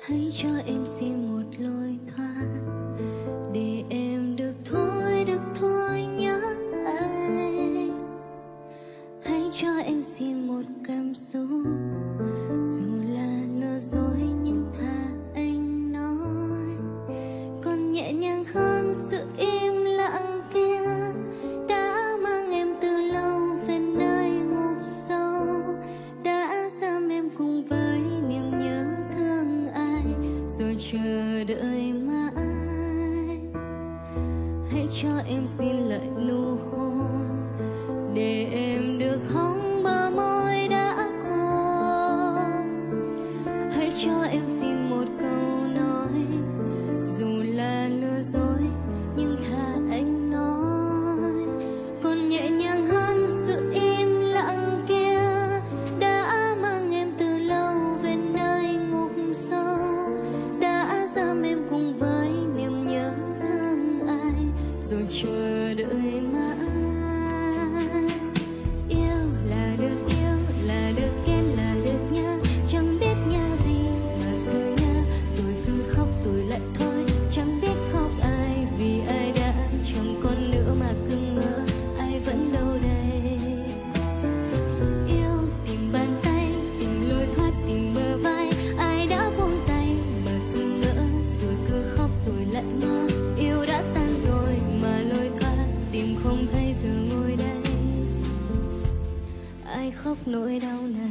hãy cho em xin một lối thoát để em được thôi được thôi nhớ anh hãy cho em xin một cảm xúc rồi chờ đợi mãi. Hãy cho em xin lại nụ hôn để em được hóng bờ môi đã khô. Hãy cho em xin rồi chờ đợi mãi. Yêu là được yêu, là được ghen là được nhớ. Chẳng biết nhớ gì mà cứ nhớ. Rồi cứ khóc rồi lại thôi. Chẳng biết khóc ai vì ai đã. Chẳng còn nữa mà cứ ngỡ ai vẫn đâu đây. Yêu tìm bàn tay, tìm lối thoát, tìm bờ vai. Ai đã buông tay mà cứ ngỡ. Rồi cứ khóc rồi lại mơ ai khóc nỗi đau này?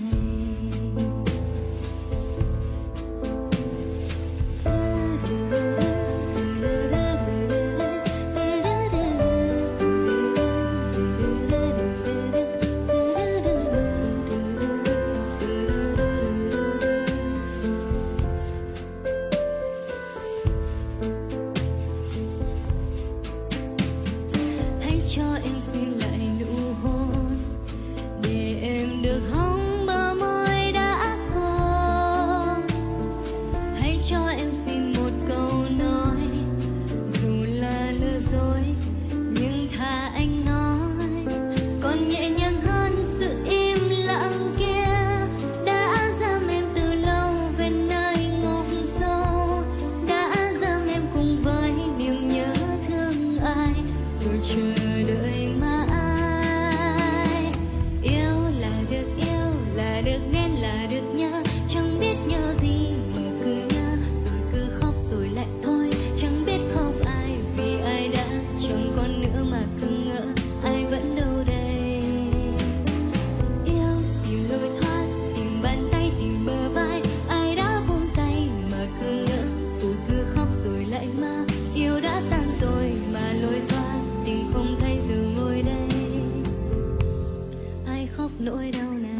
Hãy cho em xin lại rồi đợi mà ai. Yêu là được yêu là được nên là nỗi đau này.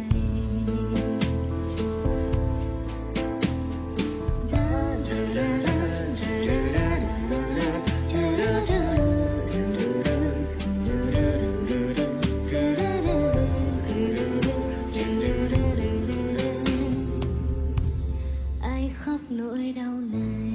Ai khóc nỗi đau này?